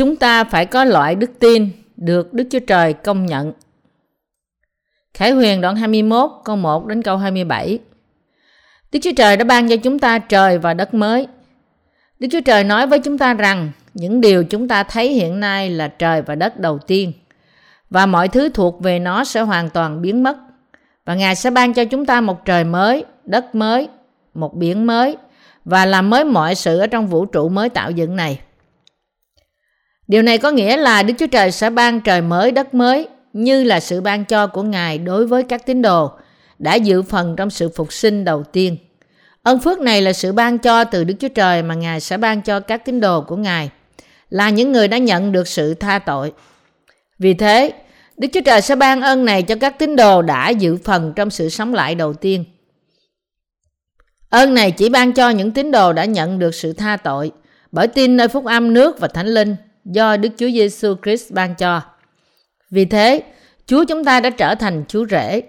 chúng ta phải có loại đức tin được Đức Chúa Trời công nhận. Khải Huyền đoạn 21 câu 1 đến câu 27 Đức Chúa Trời đã ban cho chúng ta trời và đất mới. Đức Chúa Trời nói với chúng ta rằng những điều chúng ta thấy hiện nay là trời và đất đầu tiên và mọi thứ thuộc về nó sẽ hoàn toàn biến mất và Ngài sẽ ban cho chúng ta một trời mới, đất mới, một biển mới và làm mới mọi sự ở trong vũ trụ mới tạo dựng này. Điều này có nghĩa là Đức Chúa Trời sẽ ban trời mới, đất mới như là sự ban cho của Ngài đối với các tín đồ đã dự phần trong sự phục sinh đầu tiên. ân phước này là sự ban cho từ Đức Chúa Trời mà Ngài sẽ ban cho các tín đồ của Ngài, là những người đã nhận được sự tha tội. Vì thế, Đức Chúa Trời sẽ ban ơn này cho các tín đồ đã dự phần trong sự sống lại đầu tiên. Ơn này chỉ ban cho những tín đồ đã nhận được sự tha tội bởi tin nơi phúc âm nước và thánh linh do Đức Chúa Giêsu Christ ban cho. Vì thế, Chúa chúng ta đã trở thành Chúa rể.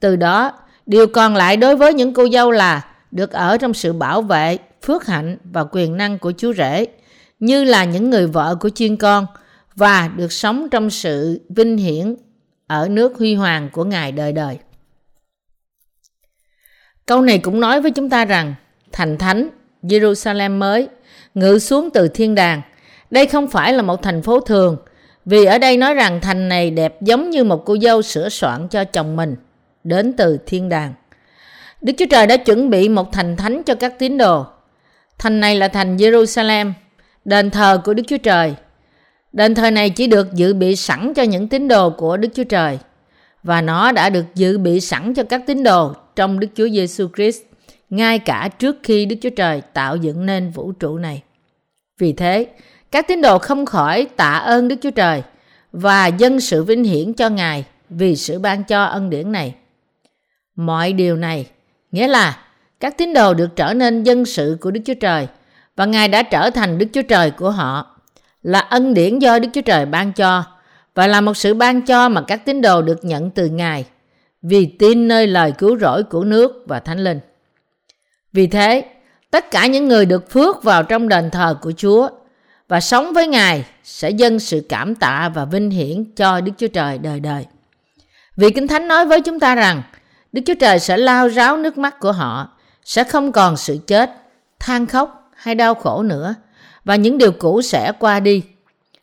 Từ đó, điều còn lại đối với những cô dâu là được ở trong sự bảo vệ, phước hạnh và quyền năng của Chúa rể, như là những người vợ của chiên con và được sống trong sự vinh hiển ở nước huy hoàng của Ngài đời đời. Câu này cũng nói với chúng ta rằng thành thánh Jerusalem mới ngự xuống từ thiên đàng. Đây không phải là một thành phố thường, vì ở đây nói rằng thành này đẹp giống như một cô dâu sửa soạn cho chồng mình, đến từ thiên đàng. Đức Chúa Trời đã chuẩn bị một thành thánh cho các tín đồ. Thành này là thành Jerusalem, đền thờ của Đức Chúa Trời. Đền thờ này chỉ được dự bị sẵn cho những tín đồ của Đức Chúa Trời và nó đã được dự bị sẵn cho các tín đồ trong Đức Chúa Giêsu Christ ngay cả trước khi Đức Chúa Trời tạo dựng nên vũ trụ này. Vì thế, các tín đồ không khỏi tạ ơn Đức Chúa Trời và dâng sự vinh hiển cho Ngài vì sự ban cho ân điển này. Mọi điều này nghĩa là các tín đồ được trở nên dân sự của Đức Chúa Trời và Ngài đã trở thành Đức Chúa Trời của họ là ân điển do Đức Chúa Trời ban cho và là một sự ban cho mà các tín đồ được nhận từ Ngài vì tin nơi lời cứu rỗi của nước và Thánh Linh. Vì thế, tất cả những người được phước vào trong đền thờ của Chúa và sống với Ngài sẽ dâng sự cảm tạ và vinh hiển cho Đức Chúa Trời đời đời. Vì Kinh Thánh nói với chúng ta rằng Đức Chúa Trời sẽ lao ráo nước mắt của họ, sẽ không còn sự chết, than khóc hay đau khổ nữa và những điều cũ sẽ qua đi.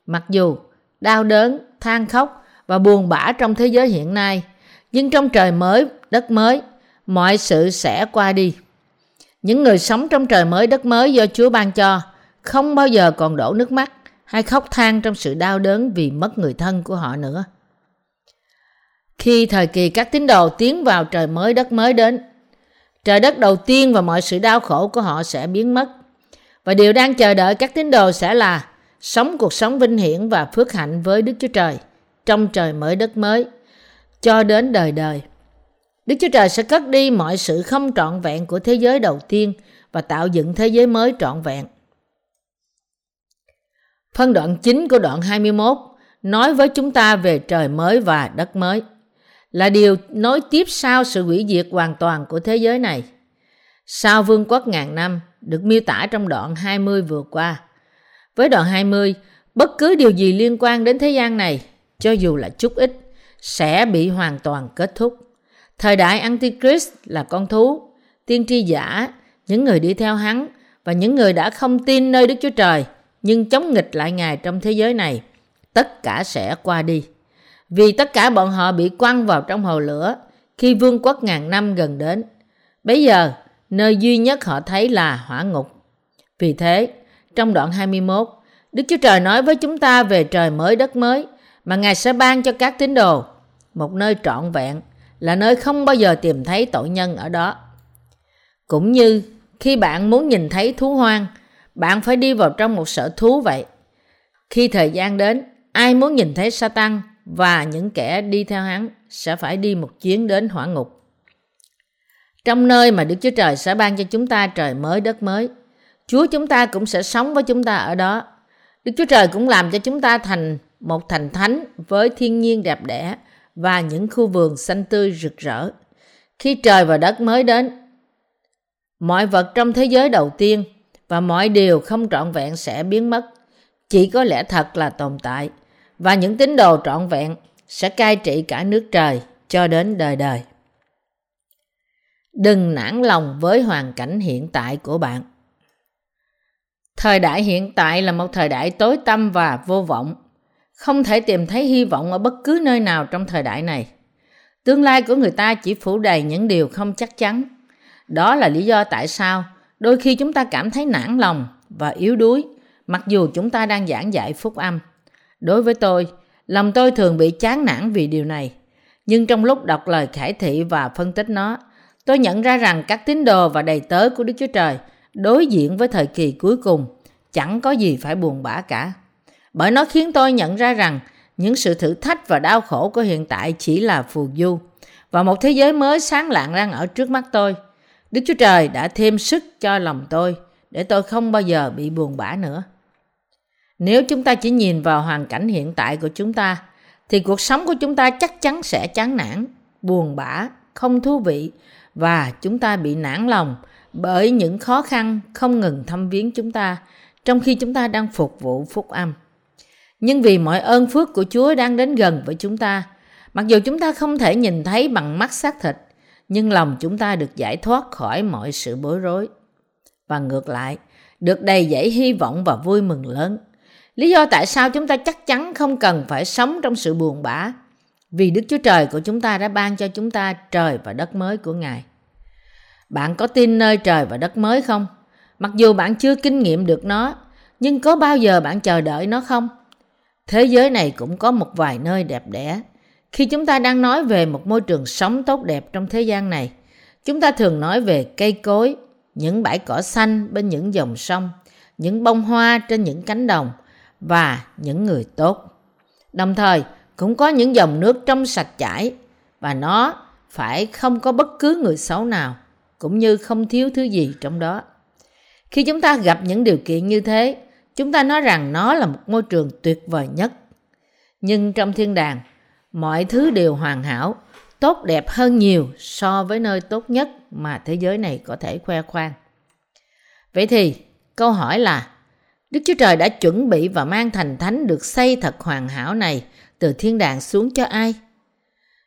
Mặc dù đau đớn, than khóc và buồn bã trong thế giới hiện nay, nhưng trong trời mới, đất mới, mọi sự sẽ qua đi. Những người sống trong trời mới đất mới do Chúa ban cho không bao giờ còn đổ nước mắt hay khóc than trong sự đau đớn vì mất người thân của họ nữa. Khi thời kỳ các tín đồ tiến vào trời mới đất mới đến, trời đất đầu tiên và mọi sự đau khổ của họ sẽ biến mất. Và điều đang chờ đợi các tín đồ sẽ là sống cuộc sống vinh hiển và phước hạnh với Đức Chúa Trời trong trời mới đất mới cho đến đời đời. Đức Chúa Trời sẽ cất đi mọi sự không trọn vẹn của thế giới đầu tiên và tạo dựng thế giới mới trọn vẹn. Phân đoạn chính của đoạn 21 nói với chúng ta về trời mới và đất mới là điều nối tiếp sau sự hủy diệt hoàn toàn của thế giới này. Sau vương quốc ngàn năm được miêu tả trong đoạn 20 vừa qua. Với đoạn 20, bất cứ điều gì liên quan đến thế gian này, cho dù là chút ít, sẽ bị hoàn toàn kết thúc. Thời đại Antichrist là con thú, tiên tri giả, những người đi theo hắn và những người đã không tin nơi Đức Chúa Trời nhưng chống nghịch lại Ngài trong thế giới này, tất cả sẽ qua đi. Vì tất cả bọn họ bị quăng vào trong hồ lửa khi vương quốc ngàn năm gần đến. Bây giờ, nơi duy nhất họ thấy là hỏa ngục. Vì thế, trong đoạn 21, Đức Chúa Trời nói với chúng ta về trời mới đất mới mà Ngài sẽ ban cho các tín đồ, một nơi trọn vẹn, là nơi không bao giờ tìm thấy tội nhân ở đó. Cũng như khi bạn muốn nhìn thấy thú hoang, bạn phải đi vào trong một sở thú vậy. Khi thời gian đến, ai muốn nhìn thấy Satan và những kẻ đi theo hắn sẽ phải đi một chuyến đến hỏa ngục. Trong nơi mà Đức Chúa Trời sẽ ban cho chúng ta trời mới đất mới, Chúa chúng ta cũng sẽ sống với chúng ta ở đó. Đức Chúa Trời cũng làm cho chúng ta thành một thành thánh với thiên nhiên đẹp đẽ và những khu vườn xanh tươi rực rỡ. Khi trời và đất mới đến, mọi vật trong thế giới đầu tiên và mọi điều không trọn vẹn sẽ biến mất. chỉ có lẽ thật là tồn tại và những tín đồ trọn vẹn sẽ cai trị cả nước trời cho đến đời đời. Đừng nản lòng với hoàn cảnh hiện tại của bạn. Thời đại hiện tại là một thời đại tối tăm và vô vọng. Không thể tìm thấy hy vọng ở bất cứ nơi nào trong thời đại này. Tương lai của người ta chỉ phủ đầy những điều không chắc chắn. Đó là lý do tại sao đôi khi chúng ta cảm thấy nản lòng và yếu đuối mặc dù chúng ta đang giảng dạy phúc âm. Đối với tôi, lòng tôi thường bị chán nản vì điều này. Nhưng trong lúc đọc lời khải thị và phân tích nó, tôi nhận ra rằng các tín đồ và đầy tớ của Đức Chúa Trời đối diện với thời kỳ cuối cùng chẳng có gì phải buồn bã cả. Bởi nó khiến tôi nhận ra rằng những sự thử thách và đau khổ của hiện tại chỉ là phù du và một thế giới mới sáng lạng đang ở trước mắt tôi. Đức Chúa Trời đã thêm sức cho lòng tôi để tôi không bao giờ bị buồn bã nữa. Nếu chúng ta chỉ nhìn vào hoàn cảnh hiện tại của chúng ta, thì cuộc sống của chúng ta chắc chắn sẽ chán nản, buồn bã, không thú vị và chúng ta bị nản lòng bởi những khó khăn không ngừng thăm viếng chúng ta trong khi chúng ta đang phục vụ phúc âm. Nhưng vì mọi ơn phước của Chúa đang đến gần với chúng ta, mặc dù chúng ta không thể nhìn thấy bằng mắt xác thịt, nhưng lòng chúng ta được giải thoát khỏi mọi sự bối rối. Và ngược lại, được đầy dẫy hy vọng và vui mừng lớn. Lý do tại sao chúng ta chắc chắn không cần phải sống trong sự buồn bã, vì Đức Chúa Trời của chúng ta đã ban cho chúng ta trời và đất mới của Ngài. Bạn có tin nơi trời và đất mới không? Mặc dù bạn chưa kinh nghiệm được nó, nhưng có bao giờ bạn chờ đợi nó không? Thế giới này cũng có một vài nơi đẹp đẽ. Khi chúng ta đang nói về một môi trường sống tốt đẹp trong thế gian này, chúng ta thường nói về cây cối, những bãi cỏ xanh bên những dòng sông, những bông hoa trên những cánh đồng và những người tốt. Đồng thời, cũng có những dòng nước trong sạch chảy và nó phải không có bất cứ người xấu nào, cũng như không thiếu thứ gì trong đó. Khi chúng ta gặp những điều kiện như thế, chúng ta nói rằng nó là một môi trường tuyệt vời nhất. Nhưng trong thiên đàng, mọi thứ đều hoàn hảo, tốt đẹp hơn nhiều so với nơi tốt nhất mà thế giới này có thể khoe khoang. Vậy thì, câu hỏi là, Đức Chúa Trời đã chuẩn bị và mang thành thánh được xây thật hoàn hảo này từ thiên đàng xuống cho ai?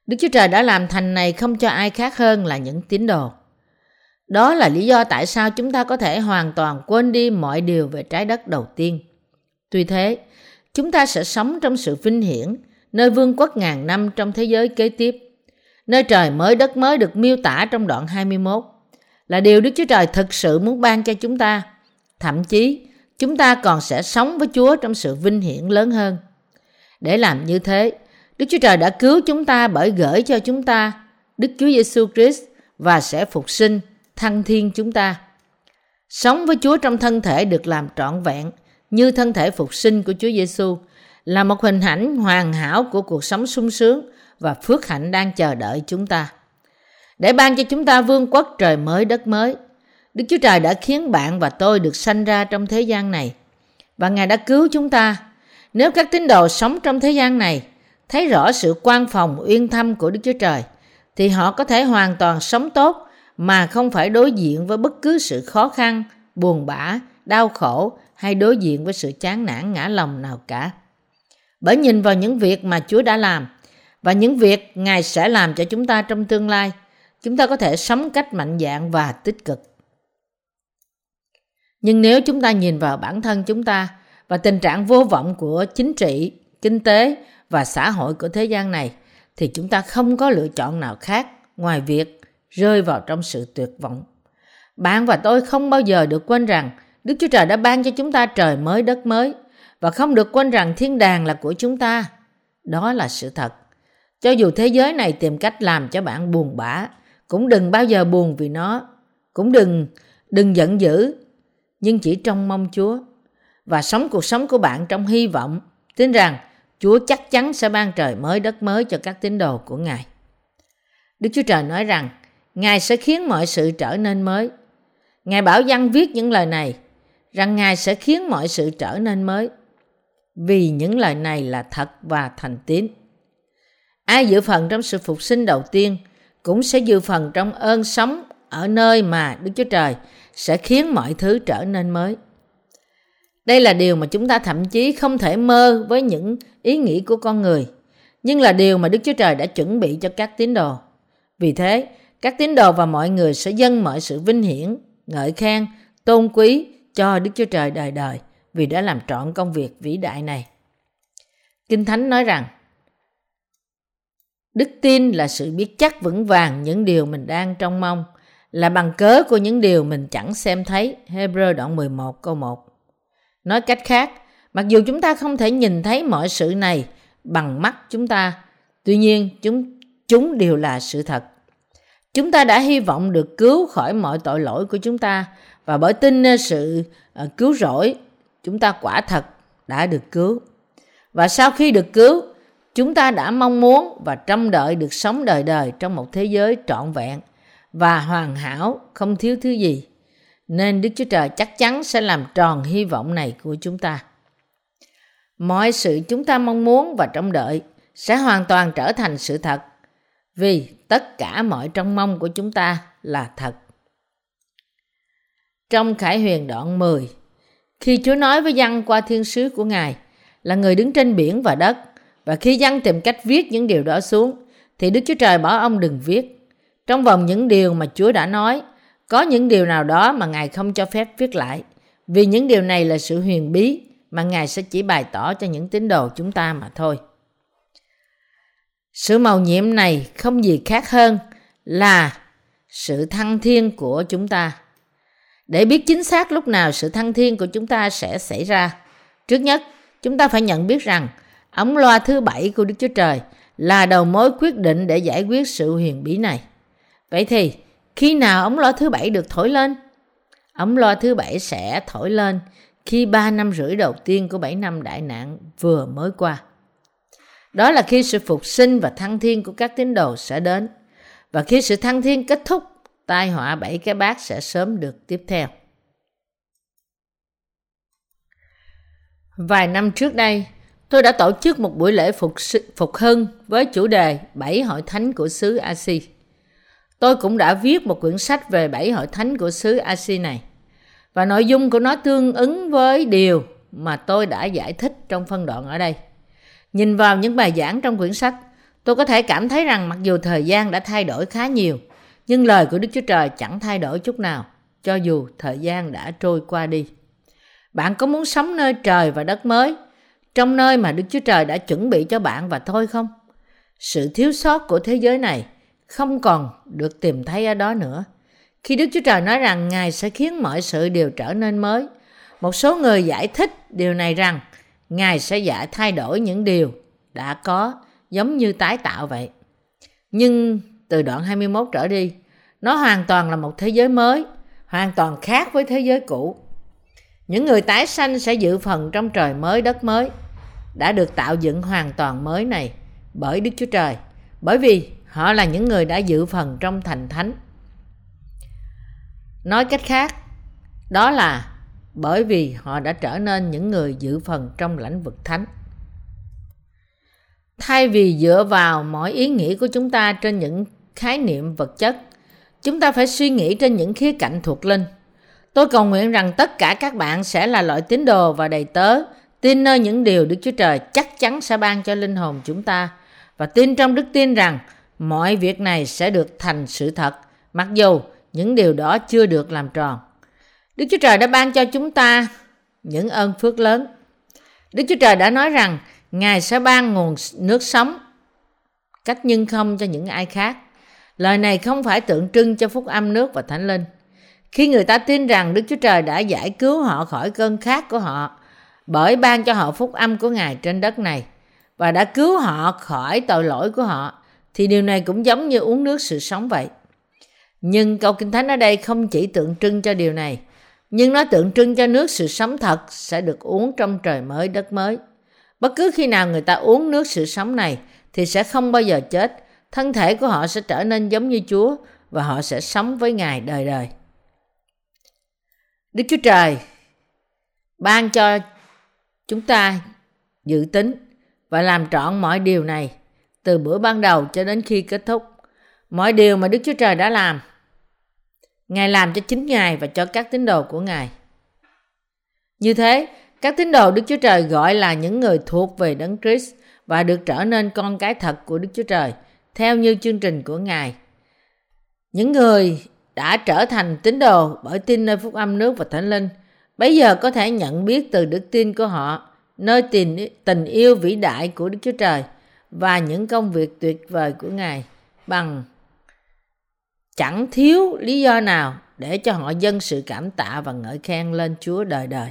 Đức Chúa Trời đã làm thành này không cho ai khác hơn là những tín đồ. Đó là lý do tại sao chúng ta có thể hoàn toàn quên đi mọi điều về trái đất đầu tiên. Tuy thế, chúng ta sẽ sống trong sự vinh hiển, nơi vương quốc ngàn năm trong thế giới kế tiếp. Nơi trời mới đất mới được miêu tả trong đoạn 21 là điều Đức Chúa Trời thực sự muốn ban cho chúng ta. Thậm chí, chúng ta còn sẽ sống với Chúa trong sự vinh hiển lớn hơn. Để làm như thế, Đức Chúa Trời đã cứu chúng ta bởi gửi cho chúng ta Đức Chúa Giêsu Christ và sẽ phục sinh thăng thiên chúng ta. Sống với Chúa trong thân thể được làm trọn vẹn như thân thể phục sinh của Chúa Giêsu là một hình ảnh hoàn hảo của cuộc sống sung sướng và phước hạnh đang chờ đợi chúng ta. Để ban cho chúng ta vương quốc trời mới đất mới, Đức Chúa Trời đã khiến bạn và tôi được sanh ra trong thế gian này và Ngài đã cứu chúng ta. Nếu các tín đồ sống trong thế gian này thấy rõ sự quan phòng uyên thâm của Đức Chúa Trời thì họ có thể hoàn toàn sống tốt mà không phải đối diện với bất cứ sự khó khăn, buồn bã, đau khổ hay đối diện với sự chán nản ngã lòng nào cả. Bởi nhìn vào những việc mà Chúa đã làm và những việc Ngài sẽ làm cho chúng ta trong tương lai, chúng ta có thể sống cách mạnh dạn và tích cực. Nhưng nếu chúng ta nhìn vào bản thân chúng ta và tình trạng vô vọng của chính trị, kinh tế và xã hội của thế gian này, thì chúng ta không có lựa chọn nào khác ngoài việc rơi vào trong sự tuyệt vọng. Bạn và tôi không bao giờ được quên rằng Đức Chúa Trời đã ban cho chúng ta trời mới đất mới và không được quên rằng thiên đàng là của chúng ta. Đó là sự thật. Cho dù thế giới này tìm cách làm cho bạn buồn bã, cũng đừng bao giờ buồn vì nó. Cũng đừng đừng giận dữ, nhưng chỉ trong mong Chúa và sống cuộc sống của bạn trong hy vọng, tin rằng Chúa chắc chắn sẽ ban trời mới đất mới cho các tín đồ của Ngài. Đức Chúa Trời nói rằng Ngài sẽ khiến mọi sự trở nên mới. Ngài bảo văn viết những lời này, rằng Ngài sẽ khiến mọi sự trở nên mới. Vì những lời này là thật và thành tín. Ai dự phần trong sự phục sinh đầu tiên cũng sẽ dự phần trong ơn sống ở nơi mà Đức Chúa Trời sẽ khiến mọi thứ trở nên mới. Đây là điều mà chúng ta thậm chí không thể mơ với những ý nghĩ của con người, nhưng là điều mà Đức Chúa Trời đã chuẩn bị cho các tín đồ. Vì thế, các tín đồ và mọi người sẽ dâng mọi sự vinh hiển, ngợi khen, tôn quý cho Đức Chúa Trời đời đời vì đã làm trọn công việc vĩ đại này. Kinh Thánh nói rằng, Đức tin là sự biết chắc vững vàng những điều mình đang trông mong, là bằng cớ của những điều mình chẳng xem thấy. Hebrew đoạn 11 câu 1 Nói cách khác, mặc dù chúng ta không thể nhìn thấy mọi sự này bằng mắt chúng ta, tuy nhiên chúng chúng đều là sự thật. Chúng ta đã hy vọng được cứu khỏi mọi tội lỗi của chúng ta và bởi tin sự ờ, cứu rỗi, chúng ta quả thật đã được cứu. Và sau khi được cứu, chúng ta đã mong muốn và trông đợi được sống đời đời trong một thế giới trọn vẹn và hoàn hảo, không thiếu thứ gì. Nên Đức Chúa Trời chắc chắn sẽ làm tròn hy vọng này của chúng ta. Mọi sự chúng ta mong muốn và trông đợi sẽ hoàn toàn trở thành sự thật vì tất cả mọi trông mong của chúng ta là thật. Trong Khải Huyền đoạn 10, khi Chúa nói với dân qua thiên sứ của Ngài là người đứng trên biển và đất, và khi dân tìm cách viết những điều đó xuống, thì Đức Chúa Trời bảo ông đừng viết. Trong vòng những điều mà Chúa đã nói, có những điều nào đó mà Ngài không cho phép viết lại, vì những điều này là sự huyền bí mà Ngài sẽ chỉ bày tỏ cho những tín đồ chúng ta mà thôi. Sự màu nhiệm này không gì khác hơn là sự thăng thiên của chúng ta. Để biết chính xác lúc nào sự thăng thiên của chúng ta sẽ xảy ra, trước nhất chúng ta phải nhận biết rằng ống loa thứ bảy của Đức Chúa Trời là đầu mối quyết định để giải quyết sự huyền bí này. Vậy thì khi nào ống loa thứ bảy được thổi lên? Ống loa thứ bảy sẽ thổi lên khi ba năm rưỡi đầu tiên của bảy năm đại nạn vừa mới qua. Đó là khi sự phục sinh và thăng thiên của các tín đồ sẽ đến. Và khi sự thăng thiên kết thúc, tai họa bảy cái bát sẽ sớm được tiếp theo. Vài năm trước đây, tôi đã tổ chức một buổi lễ phục, phục hưng với chủ đề Bảy hội thánh của xứ Asi. Tôi cũng đã viết một quyển sách về bảy hội thánh của xứ Asi này. Và nội dung của nó tương ứng với điều mà tôi đã giải thích trong phân đoạn ở đây. Nhìn vào những bài giảng trong quyển sách, tôi có thể cảm thấy rằng mặc dù thời gian đã thay đổi khá nhiều, nhưng lời của Đức Chúa Trời chẳng thay đổi chút nào, cho dù thời gian đã trôi qua đi. Bạn có muốn sống nơi trời và đất mới, trong nơi mà Đức Chúa Trời đã chuẩn bị cho bạn và thôi không? Sự thiếu sót của thế giới này không còn được tìm thấy ở đó nữa. Khi Đức Chúa Trời nói rằng Ngài sẽ khiến mọi sự đều trở nên mới, một số người giải thích điều này rằng Ngài sẽ giải thay đổi những điều đã có giống như tái tạo vậy. Nhưng từ đoạn 21 trở đi, nó hoàn toàn là một thế giới mới, hoàn toàn khác với thế giới cũ. Những người tái sanh sẽ dự phần trong trời mới đất mới, đã được tạo dựng hoàn toàn mới này bởi Đức Chúa Trời, bởi vì họ là những người đã dự phần trong thành thánh. Nói cách khác, đó là bởi vì họ đã trở nên những người dự phần trong lãnh vực thánh. Thay vì dựa vào mọi ý nghĩ của chúng ta trên những khái niệm vật chất, chúng ta phải suy nghĩ trên những khía cạnh thuộc linh. Tôi cầu nguyện rằng tất cả các bạn sẽ là loại tín đồ và đầy tớ, tin nơi những điều Đức Chúa Trời chắc chắn sẽ ban cho linh hồn chúng ta và tin trong đức tin rằng mọi việc này sẽ được thành sự thật, mặc dù những điều đó chưa được làm tròn. Đức Chúa Trời đã ban cho chúng ta những ơn phước lớn. Đức Chúa Trời đã nói rằng Ngài sẽ ban nguồn nước sống cách nhân không cho những ai khác. Lời này không phải tượng trưng cho phúc âm nước và thánh linh. Khi người ta tin rằng Đức Chúa Trời đã giải cứu họ khỏi cơn khát của họ bởi ban cho họ phúc âm của Ngài trên đất này và đã cứu họ khỏi tội lỗi của họ thì điều này cũng giống như uống nước sự sống vậy. Nhưng câu Kinh Thánh ở đây không chỉ tượng trưng cho điều này nhưng nó tượng trưng cho nước sự sống thật sẽ được uống trong trời mới đất mới. Bất cứ khi nào người ta uống nước sự sống này thì sẽ không bao giờ chết, thân thể của họ sẽ trở nên giống như Chúa và họ sẽ sống với Ngài đời đời. Đức Chúa Trời ban cho chúng ta dự tính và làm trọn mọi điều này từ bữa ban đầu cho đến khi kết thúc. Mọi điều mà Đức Chúa Trời đã làm Ngài làm cho chính Ngài và cho các tín đồ của Ngài. Như thế, Các tín đồ Đức Chúa Trời gọi là những người thuộc về Đấng Christ và được trở nên con cái thật của Đức Chúa Trời theo như chương trình của Ngài. Những người đã trở thành tín đồ bởi tin nơi phúc âm nước và thánh linh bây giờ có thể nhận biết từ đức tin của họ nơi tình, tình yêu vĩ đại của Đức Chúa Trời và những công việc tuyệt vời của Ngài bằng chẳng thiếu lý do nào để cho họ dâng sự cảm tạ và ngợi khen lên Chúa đời đời.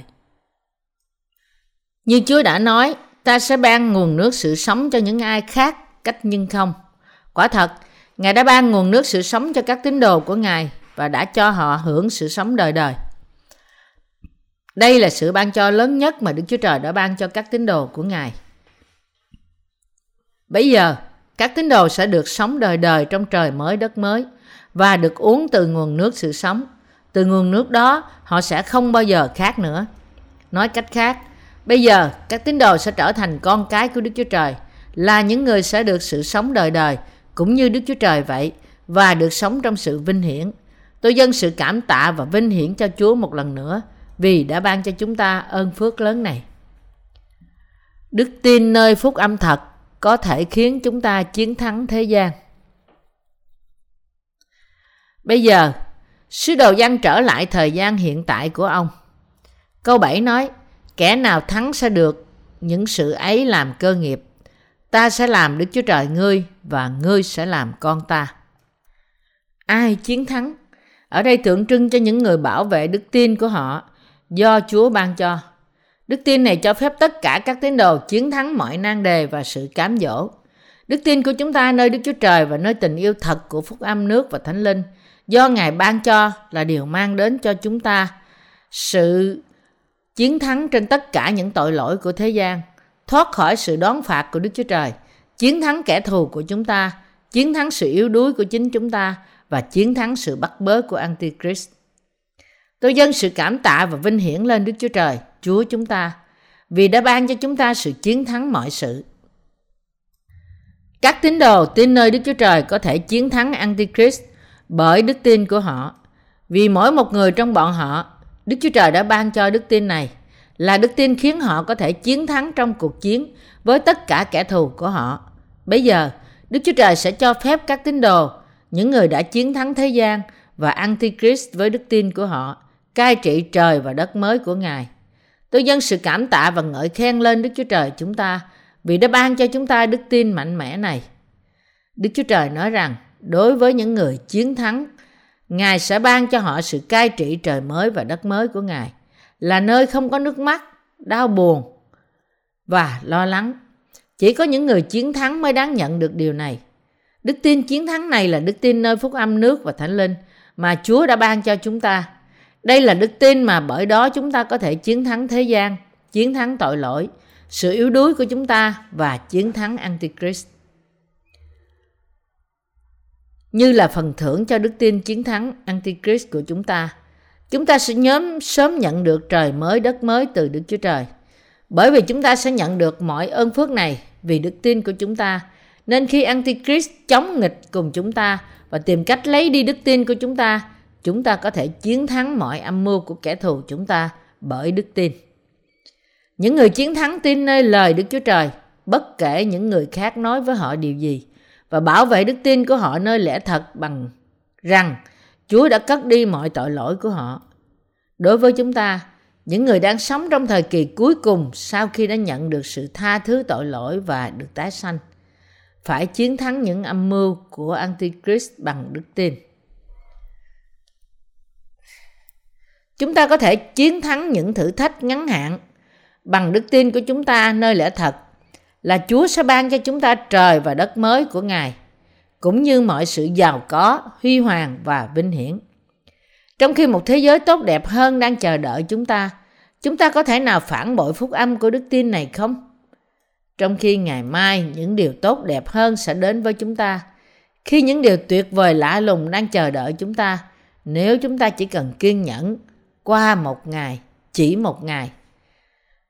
Như Chúa đã nói, ta sẽ ban nguồn nước sự sống cho những ai khác cách nhưng không. Quả thật, Ngài đã ban nguồn nước sự sống cho các tín đồ của Ngài và đã cho họ hưởng sự sống đời đời. Đây là sự ban cho lớn nhất mà Đức Chúa Trời đã ban cho các tín đồ của Ngài. Bây giờ, các tín đồ sẽ được sống đời đời trong trời mới đất mới và được uống từ nguồn nước sự sống. Từ nguồn nước đó, họ sẽ không bao giờ khác nữa. Nói cách khác, bây giờ các tín đồ sẽ trở thành con cái của Đức Chúa Trời, là những người sẽ được sự sống đời đời, cũng như Đức Chúa Trời vậy, và được sống trong sự vinh hiển. Tôi dâng sự cảm tạ và vinh hiển cho Chúa một lần nữa vì đã ban cho chúng ta ơn phước lớn này. Đức tin nơi phúc âm thật có thể khiến chúng ta chiến thắng thế gian. Bây giờ, sứ đồ văn trở lại thời gian hiện tại của ông. Câu 7 nói, kẻ nào thắng sẽ được những sự ấy làm cơ nghiệp. Ta sẽ làm Đức Chúa Trời ngươi và ngươi sẽ làm con ta. Ai chiến thắng? Ở đây tượng trưng cho những người bảo vệ đức tin của họ do Chúa ban cho. Đức tin này cho phép tất cả các tín đồ chiến thắng mọi nan đề và sự cám dỗ. Đức tin của chúng ta nơi Đức Chúa Trời và nơi tình yêu thật của phúc âm nước và thánh linh do Ngài ban cho là điều mang đến cho chúng ta sự chiến thắng trên tất cả những tội lỗi của thế gian, thoát khỏi sự đón phạt của Đức Chúa Trời, chiến thắng kẻ thù của chúng ta, chiến thắng sự yếu đuối của chính chúng ta và chiến thắng sự bắt bớ của Antichrist. Tôi dâng sự cảm tạ và vinh hiển lên Đức Chúa Trời, Chúa chúng ta, vì đã ban cho chúng ta sự chiến thắng mọi sự. Các tín đồ tin nơi Đức Chúa Trời có thể chiến thắng Antichrist bởi đức tin của họ. Vì mỗi một người trong bọn họ, Đức Chúa Trời đã ban cho đức tin này là đức tin khiến họ có thể chiến thắng trong cuộc chiến với tất cả kẻ thù của họ. Bây giờ, Đức Chúa Trời sẽ cho phép các tín đồ, những người đã chiến thắng thế gian và Antichrist với đức tin của họ, cai trị trời và đất mới của Ngài. Tôi dâng sự cảm tạ và ngợi khen lên Đức Chúa Trời chúng ta vì đã ban cho chúng ta đức tin mạnh mẽ này. Đức Chúa Trời nói rằng đối với những người chiến thắng, Ngài sẽ ban cho họ sự cai trị trời mới và đất mới của Ngài, là nơi không có nước mắt, đau buồn và lo lắng. Chỉ có những người chiến thắng mới đáng nhận được điều này. Đức tin chiến thắng này là đức tin nơi phúc âm nước và thánh linh mà Chúa đã ban cho chúng ta đây là đức tin mà bởi đó chúng ta có thể chiến thắng thế gian, chiến thắng tội lỗi, sự yếu đuối của chúng ta và chiến thắng Antichrist. Như là phần thưởng cho đức tin chiến thắng Antichrist của chúng ta, chúng ta sẽ nhóm sớm nhận được trời mới đất mới từ Đức Chúa Trời. Bởi vì chúng ta sẽ nhận được mọi ơn phước này vì đức tin của chúng ta. Nên khi Antichrist chống nghịch cùng chúng ta và tìm cách lấy đi đức tin của chúng ta, chúng ta có thể chiến thắng mọi âm mưu của kẻ thù chúng ta bởi đức tin. Những người chiến thắng tin nơi lời Đức Chúa Trời, bất kể những người khác nói với họ điều gì, và bảo vệ đức tin của họ nơi lẽ thật bằng rằng Chúa đã cất đi mọi tội lỗi của họ. Đối với chúng ta, những người đang sống trong thời kỳ cuối cùng sau khi đã nhận được sự tha thứ tội lỗi và được tái sanh, phải chiến thắng những âm mưu của Antichrist bằng đức tin. Chúng ta có thể chiến thắng những thử thách ngắn hạn bằng đức tin của chúng ta nơi lẽ thật là Chúa sẽ ban cho chúng ta trời và đất mới của Ngài, cũng như mọi sự giàu có, huy hoàng và vinh hiển. Trong khi một thế giới tốt đẹp hơn đang chờ đợi chúng ta, chúng ta có thể nào phản bội phúc âm của đức tin này không? Trong khi ngày mai những điều tốt đẹp hơn sẽ đến với chúng ta, khi những điều tuyệt vời lạ lùng đang chờ đợi chúng ta, nếu chúng ta chỉ cần kiên nhẫn, qua một ngày, chỉ một ngày.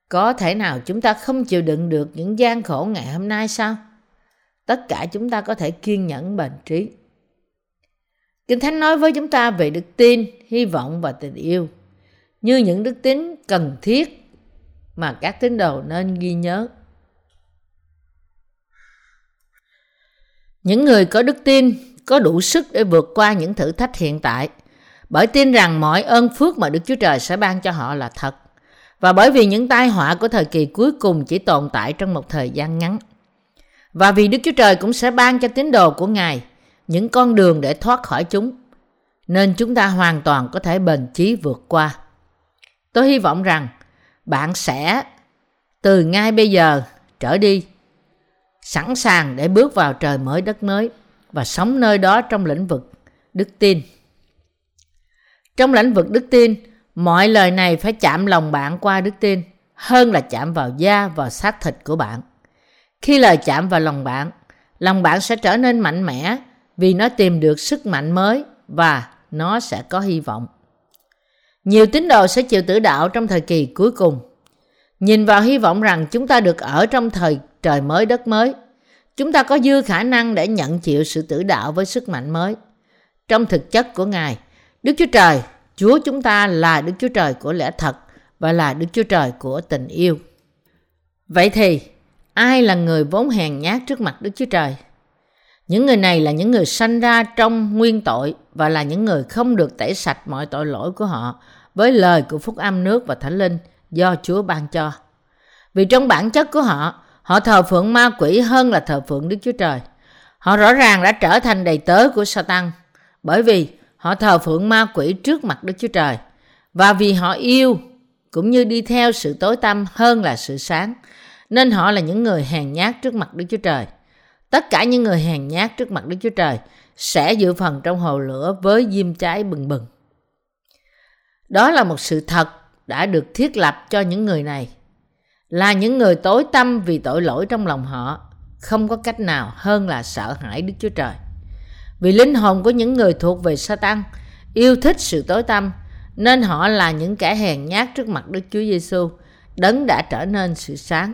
Có thể nào chúng ta không chịu đựng được những gian khổ ngày hôm nay sao? Tất cả chúng ta có thể kiên nhẫn bền trí. Kinh Thánh nói với chúng ta về đức tin, hy vọng và tình yêu như những đức tính cần thiết mà các tín đồ nên ghi nhớ. Những người có đức tin có đủ sức để vượt qua những thử thách hiện tại bởi tin rằng mọi ơn phước mà Đức Chúa Trời sẽ ban cho họ là thật và bởi vì những tai họa của thời kỳ cuối cùng chỉ tồn tại trong một thời gian ngắn. Và vì Đức Chúa Trời cũng sẽ ban cho tín đồ của Ngài những con đường để thoát khỏi chúng, nên chúng ta hoàn toàn có thể bền chí vượt qua. Tôi hy vọng rằng bạn sẽ từ ngay bây giờ trở đi sẵn sàng để bước vào trời mới đất mới và sống nơi đó trong lĩnh vực đức tin. Trong lĩnh vực đức tin, mọi lời này phải chạm lòng bạn qua đức tin hơn là chạm vào da và xác thịt của bạn. Khi lời chạm vào lòng bạn, lòng bạn sẽ trở nên mạnh mẽ vì nó tìm được sức mạnh mới và nó sẽ có hy vọng. Nhiều tín đồ sẽ chịu tử đạo trong thời kỳ cuối cùng. Nhìn vào hy vọng rằng chúng ta được ở trong thời trời mới đất mới. Chúng ta có dư khả năng để nhận chịu sự tử đạo với sức mạnh mới. Trong thực chất của Ngài, Đức Chúa Trời, Chúa chúng ta là Đức Chúa Trời của lẽ thật và là Đức Chúa Trời của tình yêu. Vậy thì, ai là người vốn hèn nhát trước mặt Đức Chúa Trời? Những người này là những người sanh ra trong nguyên tội và là những người không được tẩy sạch mọi tội lỗi của họ với lời của phúc âm nước và thánh linh do Chúa ban cho. Vì trong bản chất của họ, họ thờ phượng ma quỷ hơn là thờ phượng Đức Chúa Trời. Họ rõ ràng đã trở thành đầy tớ của Satan bởi vì họ thờ phượng ma quỷ trước mặt Đức Chúa Trời và vì họ yêu cũng như đi theo sự tối tăm hơn là sự sáng nên họ là những người hèn nhát trước mặt Đức Chúa Trời. Tất cả những người hèn nhát trước mặt Đức Chúa Trời sẽ dự phần trong hồ lửa với diêm cháy bừng bừng. Đó là một sự thật đã được thiết lập cho những người này. Là những người tối tâm vì tội lỗi trong lòng họ, không có cách nào hơn là sợ hãi Đức Chúa Trời. Vì linh hồn của những người thuộc về Satan yêu thích sự tối tâm, nên họ là những kẻ hèn nhát trước mặt Đức Chúa Giêsu, đấng đã trở nên sự sáng.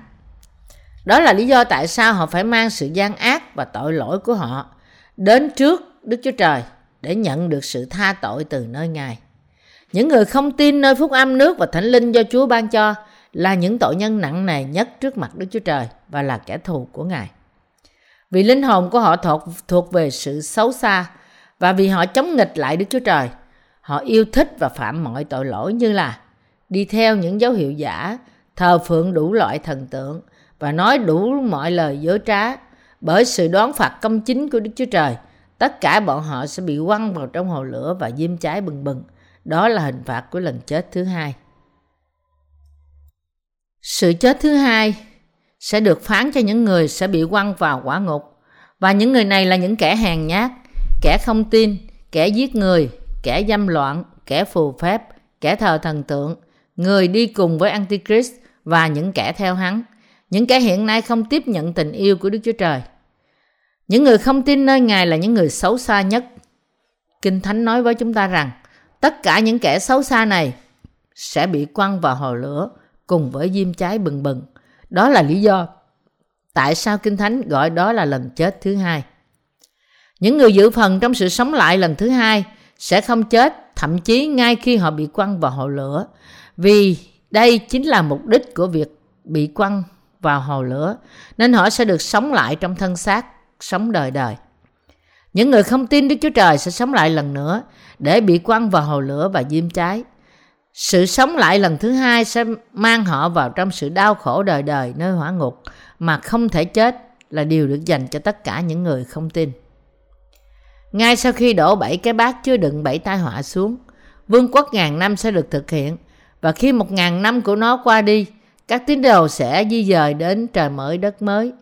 Đó là lý do tại sao họ phải mang sự gian ác và tội lỗi của họ đến trước Đức Chúa Trời để nhận được sự tha tội từ nơi Ngài. Những người không tin nơi phúc âm nước và thánh linh do Chúa ban cho là những tội nhân nặng nề nhất trước mặt Đức Chúa Trời và là kẻ thù của Ngài. Vì linh hồn của họ thuộc, thuộc về sự xấu xa và vì họ chống nghịch lại Đức Chúa Trời, họ yêu thích và phạm mọi tội lỗi như là đi theo những dấu hiệu giả, thờ phượng đủ loại thần tượng, và nói đủ mọi lời dối trá bởi sự đoán phạt công chính của Đức Chúa Trời. Tất cả bọn họ sẽ bị quăng vào trong hồ lửa và diêm cháy bừng bừng. Đó là hình phạt của lần chết thứ hai. Sự chết thứ hai sẽ được phán cho những người sẽ bị quăng vào quả ngục. Và những người này là những kẻ hèn nhát, kẻ không tin, kẻ giết người, kẻ dâm loạn, kẻ phù phép, kẻ thờ thần tượng, người đi cùng với Antichrist và những kẻ theo hắn – những kẻ hiện nay không tiếp nhận tình yêu của Đức Chúa Trời. Những người không tin nơi Ngài là những người xấu xa nhất. Kinh Thánh nói với chúng ta rằng tất cả những kẻ xấu xa này sẽ bị quăng vào hồ lửa cùng với diêm cháy bừng bừng. Đó là lý do tại sao Kinh Thánh gọi đó là lần chết thứ hai. Những người dự phần trong sự sống lại lần thứ hai sẽ không chết, thậm chí ngay khi họ bị quăng vào hồ lửa, vì đây chính là mục đích của việc bị quăng vào hồ lửa, nên họ sẽ được sống lại trong thân xác, sống đời đời. Những người không tin Đức Chúa Trời sẽ sống lại lần nữa để bị quăng vào hồ lửa và diêm cháy. Sự sống lại lần thứ hai sẽ mang họ vào trong sự đau khổ đời đời nơi hỏa ngục mà không thể chết là điều được dành cho tất cả những người không tin. Ngay sau khi đổ bảy cái bát chứa đựng bảy tai họa xuống, vương quốc ngàn năm sẽ được thực hiện và khi một ngàn năm của nó qua đi, các tín đồ sẽ di dời đến trời mới đất mới.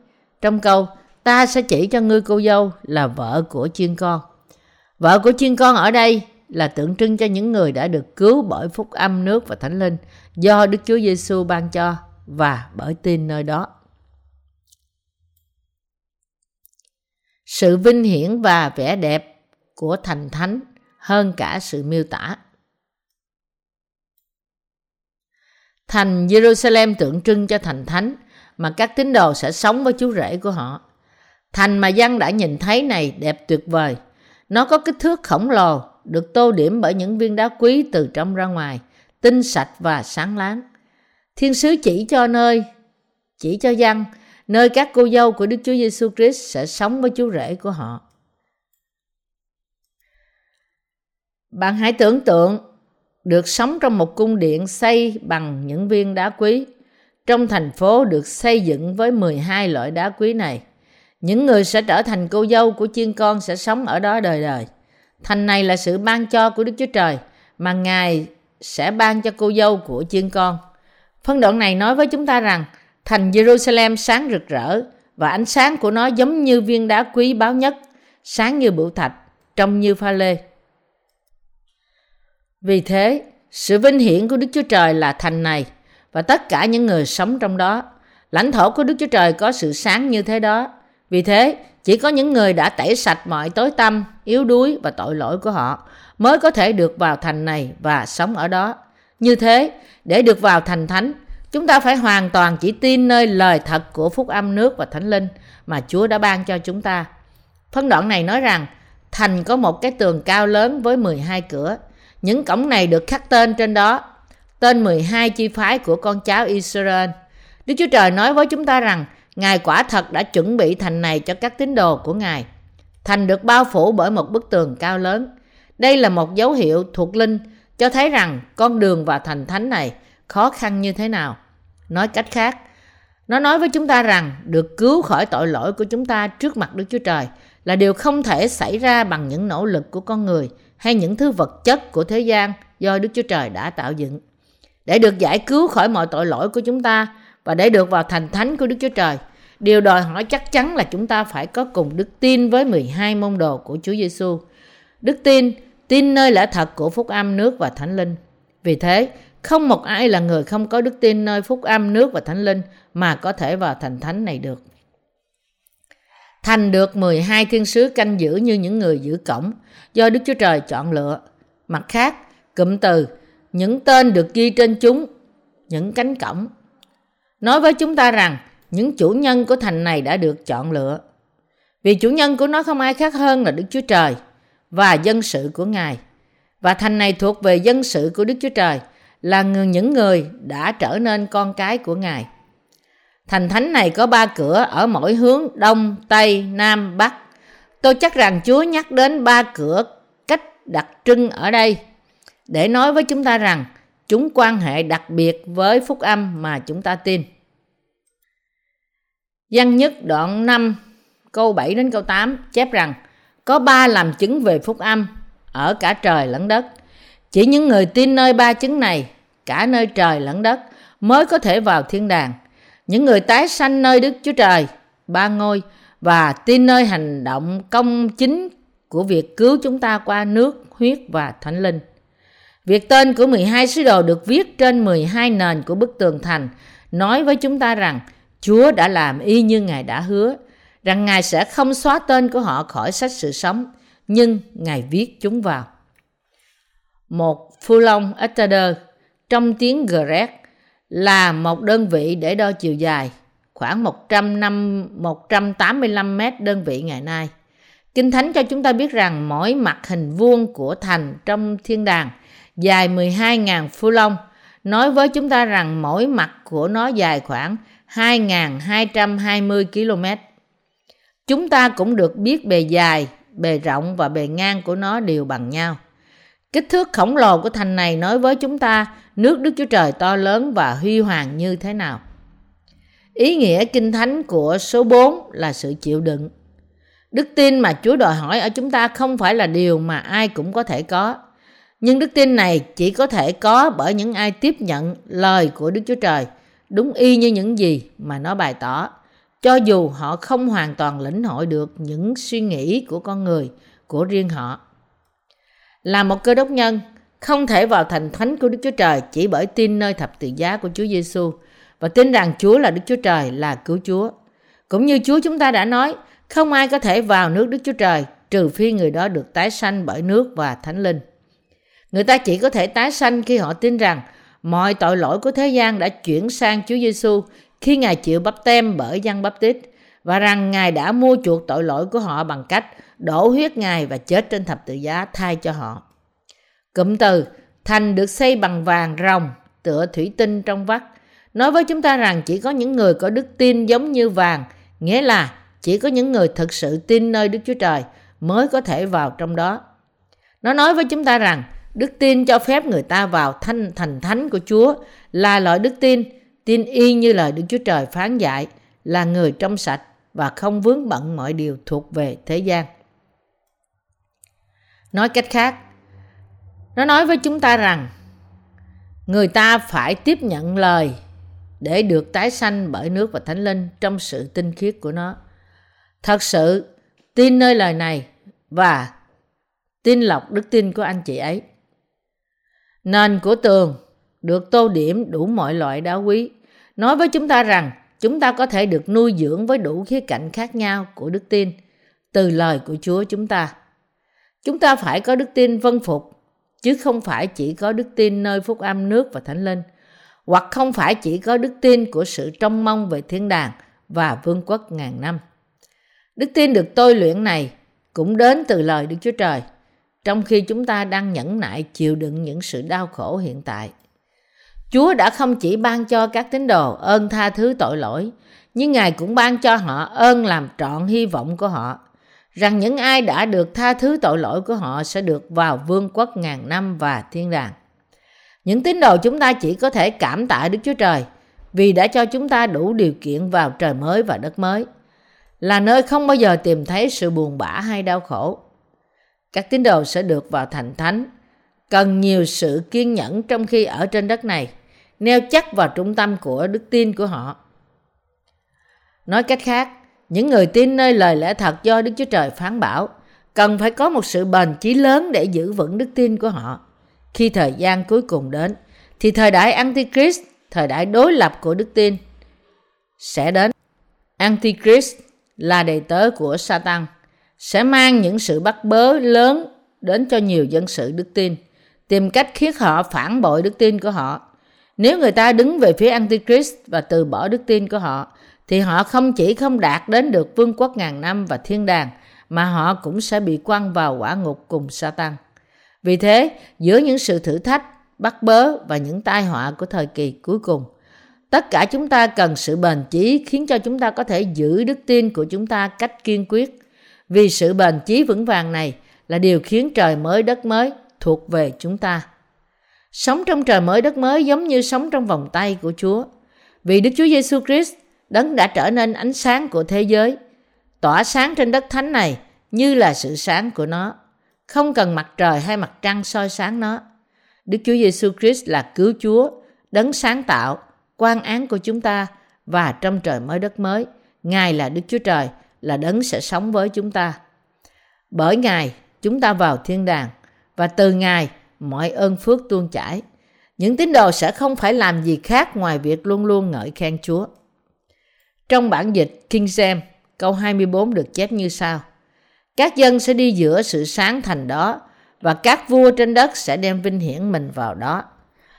Trong câu, ta sẽ chỉ cho ngươi cô dâu là vợ của chiên con. Vợ của chiên con ở đây là tượng trưng cho những người đã được cứu bởi phúc âm nước và thánh linh do Đức Chúa Giêsu ban cho và bởi tin nơi đó. Sự vinh hiển và vẻ đẹp của thành thánh hơn cả sự miêu tả. Thành Jerusalem tượng trưng cho thành thánh mà các tín đồ sẽ sống với chú rể của họ. Thành mà dân đã nhìn thấy này đẹp tuyệt vời. Nó có kích thước khổng lồ, được tô điểm bởi những viên đá quý từ trong ra ngoài, tinh sạch và sáng láng. Thiên sứ chỉ cho nơi, chỉ cho dân, nơi các cô dâu của Đức Chúa Giêsu Christ sẽ sống với chú rể của họ. Bạn hãy tưởng tượng được sống trong một cung điện xây bằng những viên đá quý. Trong thành phố được xây dựng với 12 loại đá quý này. Những người sẽ trở thành cô dâu của chiên con sẽ sống ở đó đời đời. Thành này là sự ban cho của Đức Chúa Trời mà Ngài sẽ ban cho cô dâu của chiên con. Phân đoạn này nói với chúng ta rằng thành Jerusalem sáng rực rỡ và ánh sáng của nó giống như viên đá quý báu nhất, sáng như bửu thạch, trông như pha lê. Vì thế, sự vinh hiển của Đức Chúa Trời là thành này và tất cả những người sống trong đó. Lãnh thổ của Đức Chúa Trời có sự sáng như thế đó. Vì thế, chỉ có những người đã tẩy sạch mọi tối tâm, yếu đuối và tội lỗi của họ mới có thể được vào thành này và sống ở đó. Như thế, để được vào thành thánh, chúng ta phải hoàn toàn chỉ tin nơi lời thật của phúc âm nước và thánh linh mà Chúa đã ban cho chúng ta. Phân đoạn này nói rằng, thành có một cái tường cao lớn với 12 cửa. Những cổng này được khắc tên trên đó, tên 12 chi phái của con cháu Israel. Đức Chúa Trời nói với chúng ta rằng, Ngài quả thật đã chuẩn bị thành này cho các tín đồ của Ngài. Thành được bao phủ bởi một bức tường cao lớn. Đây là một dấu hiệu thuộc linh cho thấy rằng con đường vào thành thánh này khó khăn như thế nào. Nói cách khác, nó nói với chúng ta rằng được cứu khỏi tội lỗi của chúng ta trước mặt Đức Chúa Trời là điều không thể xảy ra bằng những nỗ lực của con người hay những thứ vật chất của thế gian do Đức Chúa Trời đã tạo dựng. Để được giải cứu khỏi mọi tội lỗi của chúng ta và để được vào thành thánh của Đức Chúa Trời, điều đòi hỏi chắc chắn là chúng ta phải có cùng đức tin với 12 môn đồ của Chúa Giêsu. Đức tin, tin nơi lẽ thật của phúc âm nước và thánh linh. Vì thế, không một ai là người không có đức tin nơi phúc âm nước và thánh linh mà có thể vào thành thánh này được. Thành được 12 thiên sứ canh giữ như những người giữ cổng do Đức Chúa Trời chọn lựa. Mặt khác, cụm từ những tên được ghi trên chúng, những cánh cổng. Nói với chúng ta rằng những chủ nhân của thành này đã được chọn lựa. Vì chủ nhân của nó không ai khác hơn là Đức Chúa Trời và dân sự của Ngài. Và thành này thuộc về dân sự của Đức Chúa Trời là người, những người đã trở nên con cái của Ngài. Thành thánh này có ba cửa ở mỗi hướng Đông, Tây, Nam, Bắc. Tôi chắc rằng Chúa nhắc đến ba cửa cách đặc trưng ở đây để nói với chúng ta rằng chúng quan hệ đặc biệt với phúc âm mà chúng ta tin. Văn nhất đoạn 5 câu 7 đến câu 8 chép rằng có ba làm chứng về phúc âm ở cả trời lẫn đất. Chỉ những người tin nơi ba chứng này, cả nơi trời lẫn đất, mới có thể vào thiên đàng. Những người tái sanh nơi Đức Chúa Trời, ba ngôi, và tin nơi hành động công chính của việc cứu chúng ta qua nước, huyết và thánh linh. Việc tên của 12 sứ đồ được viết trên 12 nền của bức tường thành, nói với chúng ta rằng Chúa đã làm y như Ngài đã hứa, rằng Ngài sẽ không xóa tên của họ khỏi sách sự sống, nhưng Ngài viết chúng vào. Một phu long Etader trong tiếng Grec là một đơn vị để đo chiều dài, khoảng 100 năm, 185 mét đơn vị ngày nay. Kinh Thánh cho chúng ta biết rằng mỗi mặt hình vuông của thành trong thiên đàng dài 12.000 phu long, nói với chúng ta rằng mỗi mặt của nó dài khoảng 2.220 km. Chúng ta cũng được biết bề dài, bề rộng và bề ngang của nó đều bằng nhau. Kích thước khổng lồ của thành này nói với chúng ta nước Đức Chúa Trời to lớn và huy hoàng như thế nào. Ý nghĩa kinh thánh của số 4 là sự chịu đựng. Đức tin mà Chúa đòi hỏi ở chúng ta không phải là điều mà ai cũng có thể có. Nhưng đức tin này chỉ có thể có bởi những ai tiếp nhận lời của Đức Chúa Trời, đúng y như những gì mà nó bày tỏ cho dù họ không hoàn toàn lĩnh hội được những suy nghĩ của con người, của riêng họ là một cơ đốc nhân không thể vào thành thánh của Đức Chúa Trời chỉ bởi tin nơi thập tự giá của Chúa Giêsu và tin rằng Chúa là Đức Chúa Trời là cứu Chúa. Cũng như Chúa chúng ta đã nói, không ai có thể vào nước Đức Chúa Trời trừ phi người đó được tái sanh bởi nước và thánh linh. Người ta chỉ có thể tái sanh khi họ tin rằng mọi tội lỗi của thế gian đã chuyển sang Chúa Giêsu khi Ngài chịu bắp tem bởi dân bắp tít và rằng Ngài đã mua chuộc tội lỗi của họ bằng cách đổ huyết Ngài và chết trên thập tự giá thay cho họ. Cụm từ thành được xây bằng vàng rồng tựa thủy tinh trong vắt nói với chúng ta rằng chỉ có những người có đức tin giống như vàng, nghĩa là chỉ có những người thực sự tin nơi Đức Chúa Trời mới có thể vào trong đó. Nó nói với chúng ta rằng đức tin cho phép người ta vào thanh thành thánh của Chúa là loại đức tin, tin y như lời Đức Chúa Trời phán dạy, là người trong sạch và không vướng bận mọi điều thuộc về thế gian. Nói cách khác, nó nói với chúng ta rằng người ta phải tiếp nhận lời để được tái sanh bởi nước và thánh linh trong sự tinh khiết của nó. Thật sự tin nơi lời này và tin lọc đức tin của anh chị ấy. Nền của tường được tô điểm đủ mọi loại đá quý, nói với chúng ta rằng chúng ta có thể được nuôi dưỡng với đủ khía cạnh khác nhau của đức tin từ lời của Chúa chúng ta. Chúng ta phải có đức tin vân phục, chứ không phải chỉ có đức tin nơi phúc âm nước và thánh linh, hoặc không phải chỉ có đức tin của sự trông mong về thiên đàng và vương quốc ngàn năm. Đức tin được tôi luyện này cũng đến từ lời Đức Chúa Trời, trong khi chúng ta đang nhẫn nại chịu đựng những sự đau khổ hiện tại. Chúa đã không chỉ ban cho các tín đồ ơn tha thứ tội lỗi, nhưng Ngài cũng ban cho họ ơn làm trọn hy vọng của họ, rằng những ai đã được tha thứ tội lỗi của họ sẽ được vào vương quốc ngàn năm và thiên đàng. Những tín đồ chúng ta chỉ có thể cảm tạ Đức Chúa Trời vì đã cho chúng ta đủ điều kiện vào trời mới và đất mới, là nơi không bao giờ tìm thấy sự buồn bã hay đau khổ. Các tín đồ sẽ được vào thành thánh, cần nhiều sự kiên nhẫn trong khi ở trên đất này, neo chắc vào trung tâm của đức tin của họ. Nói cách khác, những người tin nơi lời lẽ thật do Đức Chúa Trời phán bảo cần phải có một sự bền chí lớn để giữ vững đức tin của họ. Khi thời gian cuối cùng đến, thì thời đại Antichrist, thời đại đối lập của đức tin, sẽ đến. Antichrist là đầy tớ của Satan, sẽ mang những sự bắt bớ lớn đến cho nhiều dân sự đức tin, tìm cách khiến họ phản bội đức tin của họ. Nếu người ta đứng về phía Antichrist và từ bỏ đức tin của họ, thì họ không chỉ không đạt đến được vương quốc ngàn năm và thiên đàng, mà họ cũng sẽ bị quăng vào quả ngục cùng Satan. Vì thế, giữa những sự thử thách, bắt bớ và những tai họa của thời kỳ cuối cùng, tất cả chúng ta cần sự bền chí khiến cho chúng ta có thể giữ đức tin của chúng ta cách kiên quyết. Vì sự bền chí vững vàng này là điều khiến trời mới đất mới thuộc về chúng ta. Sống trong trời mới đất mới giống như sống trong vòng tay của Chúa. Vì Đức Chúa Giêsu Christ đấng đã trở nên ánh sáng của thế giới, tỏa sáng trên đất thánh này như là sự sáng của nó, không cần mặt trời hay mặt trăng soi sáng nó. Đức Chúa Giêsu Christ là cứu Chúa, đấng sáng tạo, quan án của chúng ta và trong trời mới đất mới, Ngài là Đức Chúa Trời, là đấng sẽ sống với chúng ta. Bởi Ngài, chúng ta vào thiên đàng và từ Ngài mọi ơn phước tuôn chảy. Những tín đồ sẽ không phải làm gì khác ngoài việc luôn luôn ngợi khen Chúa. Trong bản dịch King James, câu 24 được chép như sau. Các dân sẽ đi giữa sự sáng thành đó và các vua trên đất sẽ đem vinh hiển mình vào đó.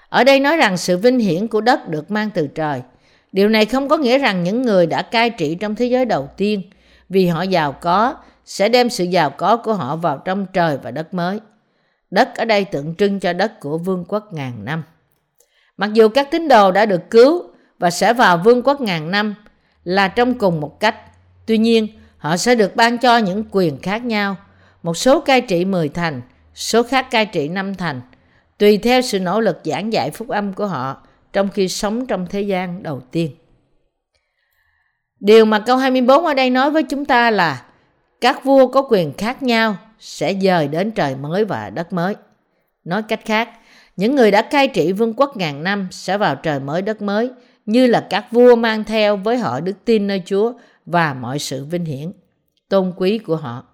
Ở đây nói rằng sự vinh hiển của đất được mang từ trời. Điều này không có nghĩa rằng những người đã cai trị trong thế giới đầu tiên vì họ giàu có sẽ đem sự giàu có của họ vào trong trời và đất mới. Đất ở đây tượng trưng cho đất của vương quốc ngàn năm. Mặc dù các tín đồ đã được cứu và sẽ vào vương quốc ngàn năm là trong cùng một cách, tuy nhiên họ sẽ được ban cho những quyền khác nhau. Một số cai trị 10 thành, số khác cai trị 5 thành, tùy theo sự nỗ lực giảng dạy phúc âm của họ trong khi sống trong thế gian đầu tiên. Điều mà câu 24 ở đây nói với chúng ta là các vua có quyền khác nhau sẽ dời đến trời mới và đất mới. Nói cách khác, những người đã cai trị vương quốc ngàn năm sẽ vào trời mới đất mới như là các vua mang theo với họ đức tin nơi Chúa và mọi sự vinh hiển, tôn quý của họ.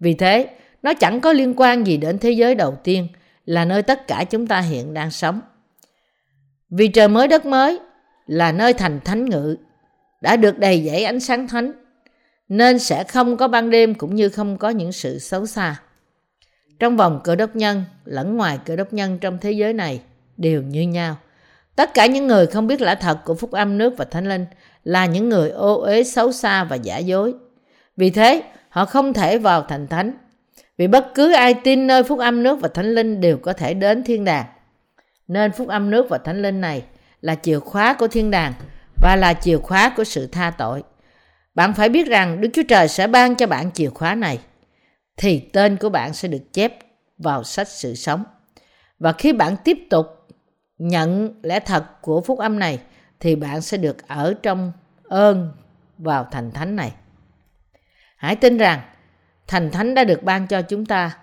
Vì thế, nó chẳng có liên quan gì đến thế giới đầu tiên là nơi tất cả chúng ta hiện đang sống. Vì trời mới đất mới là nơi thành thánh ngự, đã được đầy dẫy ánh sáng thánh, nên sẽ không có ban đêm cũng như không có những sự xấu xa. Trong vòng cơ đốc nhân lẫn ngoài cơ đốc nhân trong thế giới này đều như nhau. Tất cả những người không biết lẽ thật của phúc âm nước và thánh linh là những người ô uế xấu xa và giả dối. Vì thế, họ không thể vào thành thánh. Vì bất cứ ai tin nơi phúc âm nước và thánh linh đều có thể đến thiên đàng. Nên phúc âm nước và thánh linh này là chìa khóa của thiên đàng và là chìa khóa của sự tha tội. Bạn phải biết rằng Đức Chúa Trời sẽ ban cho bạn chìa khóa này thì tên của bạn sẽ được chép vào sách sự sống. Và khi bạn tiếp tục nhận lẽ thật của phúc âm này, thì bạn sẽ được ở trong ơn vào thành thánh này. Hãy tin rằng, thành thánh đã được ban cho chúng ta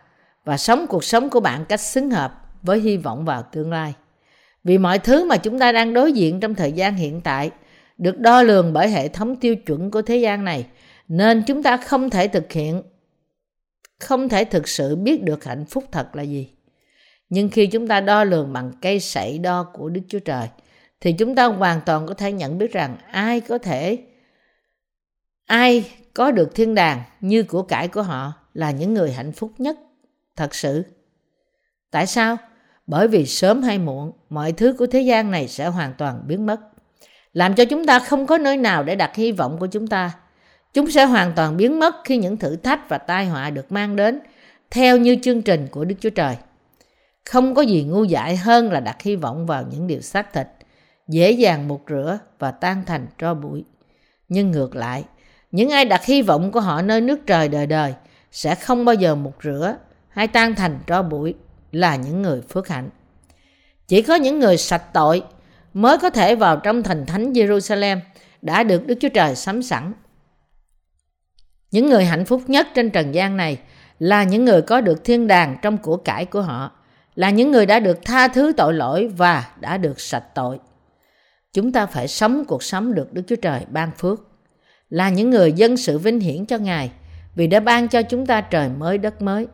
và sống cuộc sống của bạn cách xứng hợp với hy vọng vào tương lai. Vì mọi thứ mà chúng ta đang đối diện trong thời gian hiện tại được đo lường bởi hệ thống tiêu chuẩn của thế gian này, nên chúng ta không thể thực hiện, không thể thực sự biết được hạnh phúc thật là gì. Nhưng khi chúng ta đo lường bằng cây sậy đo của Đức Chúa Trời thì chúng ta hoàn toàn có thể nhận biết rằng ai có thể ai có được thiên đàng như của cải của họ là những người hạnh phúc nhất thật sự. Tại sao? Bởi vì sớm hay muộn, mọi thứ của thế gian này sẽ hoàn toàn biến mất. Làm cho chúng ta không có nơi nào để đặt hy vọng của chúng ta. Chúng sẽ hoàn toàn biến mất khi những thử thách và tai họa được mang đến theo như chương trình của Đức Chúa Trời. Không có gì ngu dại hơn là đặt hy vọng vào những điều xác thịt, dễ dàng một rửa và tan thành tro bụi. Nhưng ngược lại, những ai đặt hy vọng của họ nơi nước trời đời đời sẽ không bao giờ một rửa hay tan thành tro bụi là những người phước hạnh. Chỉ có những người sạch tội mới có thể vào trong thành thánh Jerusalem đã được Đức Chúa Trời sắm sẵn. Những người hạnh phúc nhất trên trần gian này là những người có được thiên đàng trong của cải của họ, là những người đã được tha thứ tội lỗi và đã được sạch tội. Chúng ta phải sống cuộc sống được Đức Chúa Trời ban phước, là những người dân sự vinh hiển cho Ngài vì đã ban cho chúng ta trời mới đất mới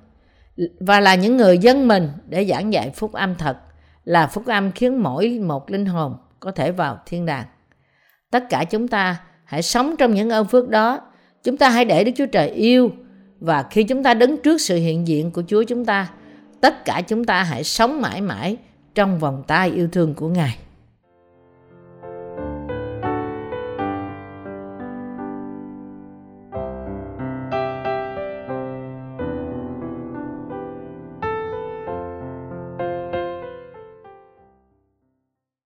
và là những người dân mình để giảng dạy phúc âm thật là phúc âm khiến mỗi một linh hồn có thể vào thiên đàng. Tất cả chúng ta hãy sống trong những ơn phước đó. Chúng ta hãy để Đức Chúa Trời yêu và khi chúng ta đứng trước sự hiện diện của Chúa chúng ta, tất cả chúng ta hãy sống mãi mãi trong vòng tay yêu thương của Ngài.